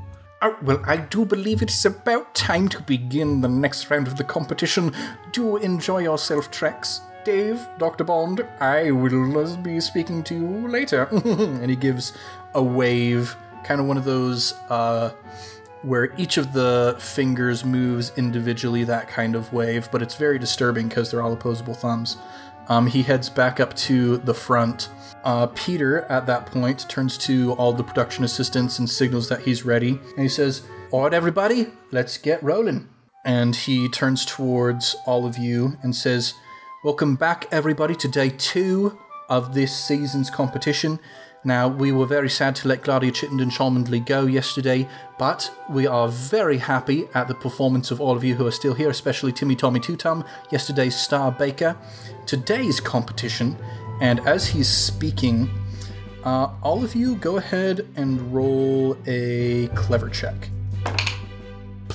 Oh, well, I do believe it is about time to begin the next round of the competition. Do enjoy yourself, Trex. Dave, Dr. Bond, I will be speaking to you later. and he gives a wave, kind of one of those, uh, where each of the fingers moves individually, that kind of wave, but it's very disturbing because they're all opposable thumbs. Um, he heads back up to the front. Uh, Peter, at that point, turns to all the production assistants and signals that he's ready. And he says, All right, everybody, let's get rolling. And he turns towards all of you and says, Welcome back, everybody, to day two of this season's competition. Now, we were very sad to let Claudia Chittenden Cholmondeley go yesterday, but we are very happy at the performance of all of you who are still here, especially Timmy Tommy Two Tum, yesterday's star baker. Today's competition, and as he's speaking, uh, all of you go ahead and roll a clever check.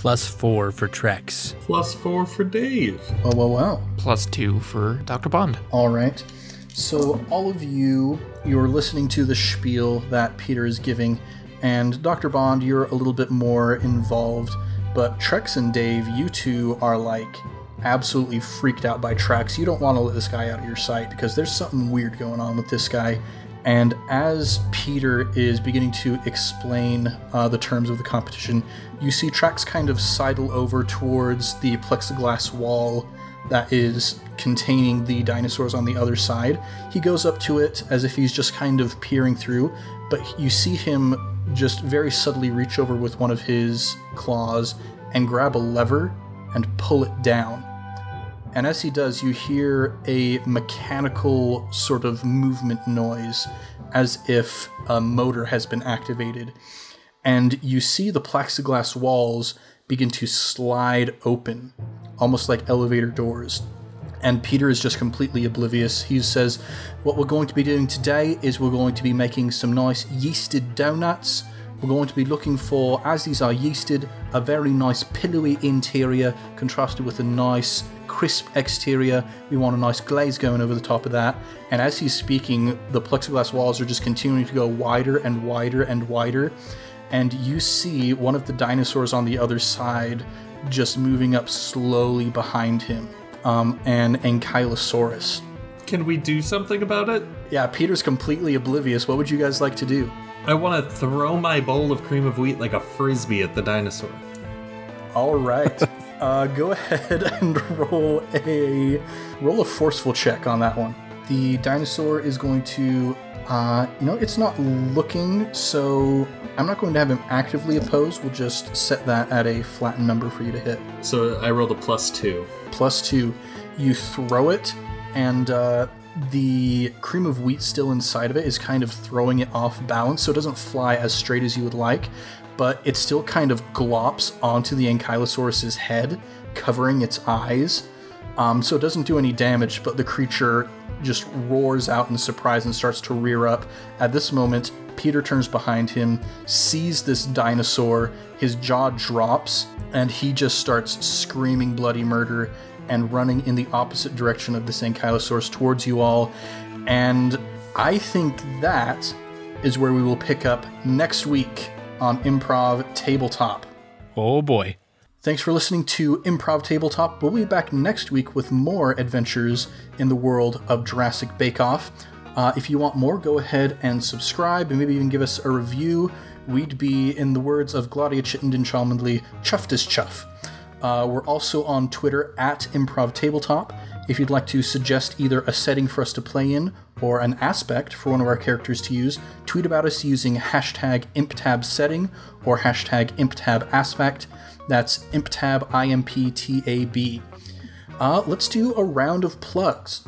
Plus four for Trex. Plus four for Dave. Oh, well, well. Plus two for Dr. Bond. All right. So, all of you, you're listening to the spiel that Peter is giving, and Dr. Bond, you're a little bit more involved, but Trex and Dave, you two are like absolutely freaked out by Trex. You don't want to let this guy out of your sight because there's something weird going on with this guy. And as Peter is beginning to explain uh, the terms of the competition, you see Trax kind of sidle over towards the plexiglass wall that is containing the dinosaurs on the other side. He goes up to it as if he's just kind of peering through, but you see him just very subtly reach over with one of his claws and grab a lever and pull it down. And as he does, you hear a mechanical sort of movement noise as if a motor has been activated. And you see the plexiglass walls begin to slide open, almost like elevator doors. And Peter is just completely oblivious. He says, What we're going to be doing today is we're going to be making some nice yeasted donuts. We're going to be looking for, as these are yeasted, a very nice pillowy interior contrasted with a nice crisp exterior. We want a nice glaze going over the top of that. And as he's speaking, the plexiglass walls are just continuing to go wider and wider and wider. And you see one of the dinosaurs on the other side just moving up slowly behind him, um, an Ankylosaurus. Can we do something about it? Yeah, Peter's completely oblivious. What would you guys like to do? I want to throw my bowl of cream of wheat like a frisbee at the dinosaur. All right. uh, go ahead and roll a roll a forceful check on that one. The dinosaur is going to, uh, you know, it's not looking, so I'm not going to have him actively oppose. We'll just set that at a flattened number for you to hit. So I rolled a plus two. Plus two. You throw it, and uh, the cream of wheat still inside of it is kind of throwing it off balance, so it doesn't fly as straight as you would like, but it still kind of glops onto the Ankylosaurus's head, covering its eyes. Um, so it doesn't do any damage, but the creature just roars out in surprise and starts to rear up. At this moment, Peter turns behind him, sees this dinosaur, his jaw drops, and he just starts screaming bloody murder and running in the opposite direction of this Ankylosaurus towards you all. And I think that is where we will pick up next week on Improv Tabletop. Oh boy. Thanks for listening to Improv Tabletop. We'll be back next week with more adventures in the world of Jurassic Bake Off. Uh, if you want more, go ahead and subscribe and maybe even give us a review. We'd be, in the words of Claudia Chittenden Cholmondeley, chuffed as chuff. Uh, we're also on Twitter at Improv Tabletop. If you'd like to suggest either a setting for us to play in or an aspect for one of our characters to use, tweet about us using hashtag ImpTabSetting or hashtag ImpTabAspect. That's ImpTab, I M P T A B. Uh, let's do a round of plugs.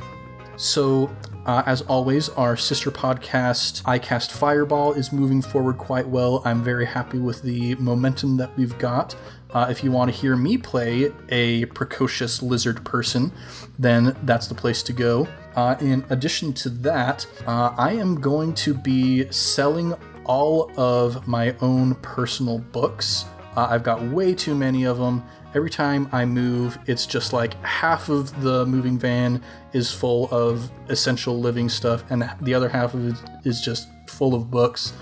So, uh, as always, our sister podcast, iCast Fireball, is moving forward quite well. I'm very happy with the momentum that we've got. Uh, if you want to hear me play a precocious lizard person, then that's the place to go. Uh, in addition to that, uh, I am going to be selling all of my own personal books. Uh, I've got way too many of them. Every time I move, it's just like half of the moving van is full of essential living stuff, and the other half of it is just full of books.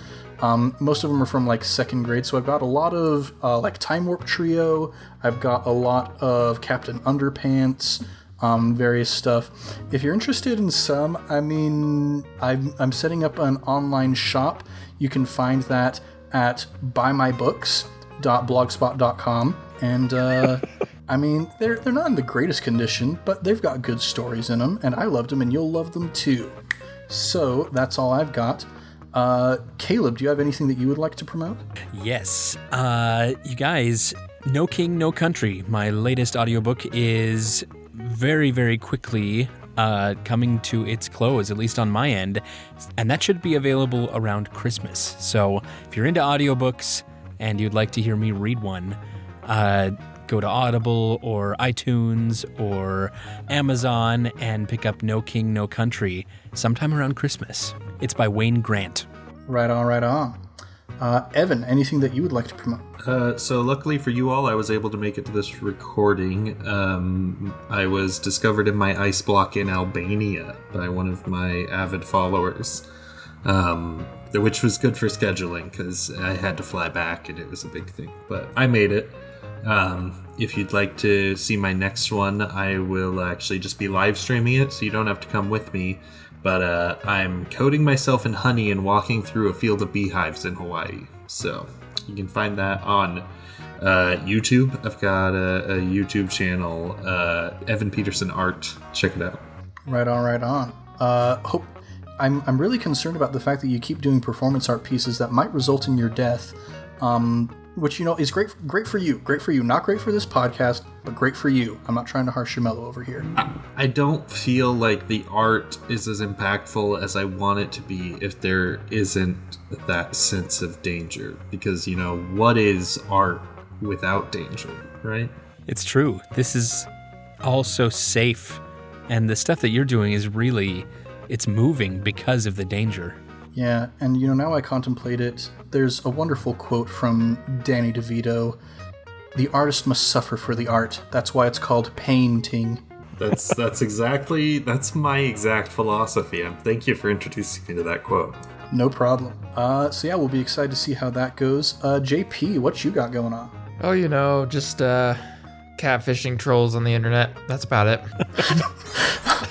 Um, most of them are from like second grade, so I've got a lot of uh, like Time Warp Trio. I've got a lot of Captain Underpants, um, various stuff. If you're interested in some, I mean, I'm, I'm setting up an online shop. You can find that at buymybooks.blogspot.com. And uh, I mean, they're, they're not in the greatest condition, but they've got good stories in them, and I loved them, and you'll love them too. So that's all I've got. Uh, Caleb, do you have anything that you would like to promote? Yes. Uh, you guys, No King, No Country, my latest audiobook is very, very quickly uh, coming to its close, at least on my end. And that should be available around Christmas. So if you're into audiobooks and you'd like to hear me read one, uh, go to Audible or iTunes or Amazon and pick up No King, No Country sometime around Christmas. It's by Wayne Grant. Right on, right on. Uh, Evan, anything that you would like to promote? Uh, so luckily for you all, I was able to make it to this recording. Um, I was discovered in my ice block in Albania by one of my avid followers, um, which was good for scheduling because I had to fly back and it was a big thing. But I made it. Um, if you'd like to see my next one, I will actually just be live streaming it, so you don't have to come with me. But uh, I'm coating myself in honey and walking through a field of beehives in Hawaii. So you can find that on uh, YouTube. I've got a, a YouTube channel, uh, Evan Peterson Art. Check it out. Right on, right on. Uh, hope I'm I'm really concerned about the fact that you keep doing performance art pieces that might result in your death. Um, which you know is great great for you great for you not great for this podcast but great for you i'm not trying to harsh your mellow over here I don't feel like the art is as impactful as I want it to be if there isn't that sense of danger. Because, you know, what is art without danger, right? It's true. This is all so safe. And the stuff that you're doing is really it's moving because of the danger. Yeah and you know now i contemplate it there's a wonderful quote from danny devito the artist must suffer for the art that's why it's called painting That's that's exactly that's my exact philosophy. And thank you for introducing me to that quote. no problem uh, so yeah we'll be excited to see how that goes uh, jp what you got going on Oh, you know, just uh, catfishing trolls on the internet. That's about it.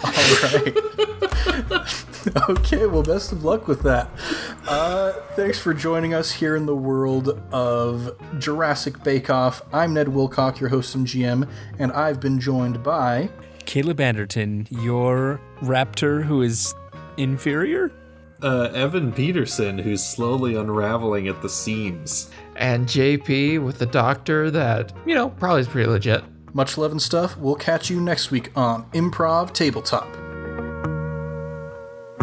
All right. okay, well, best of luck with that. Uh, thanks for joining us here in the world of Jurassic Bake Off. I'm Ned Wilcock, your host and GM, and I've been joined by. Caleb Anderton, your raptor who is inferior? Uh, Evan Peterson, who's slowly unraveling at the seams. And JP with the doctor that, you know, probably is pretty legit. Much love and stuff. We'll catch you next week on Improv Tabletop.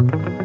Thank you.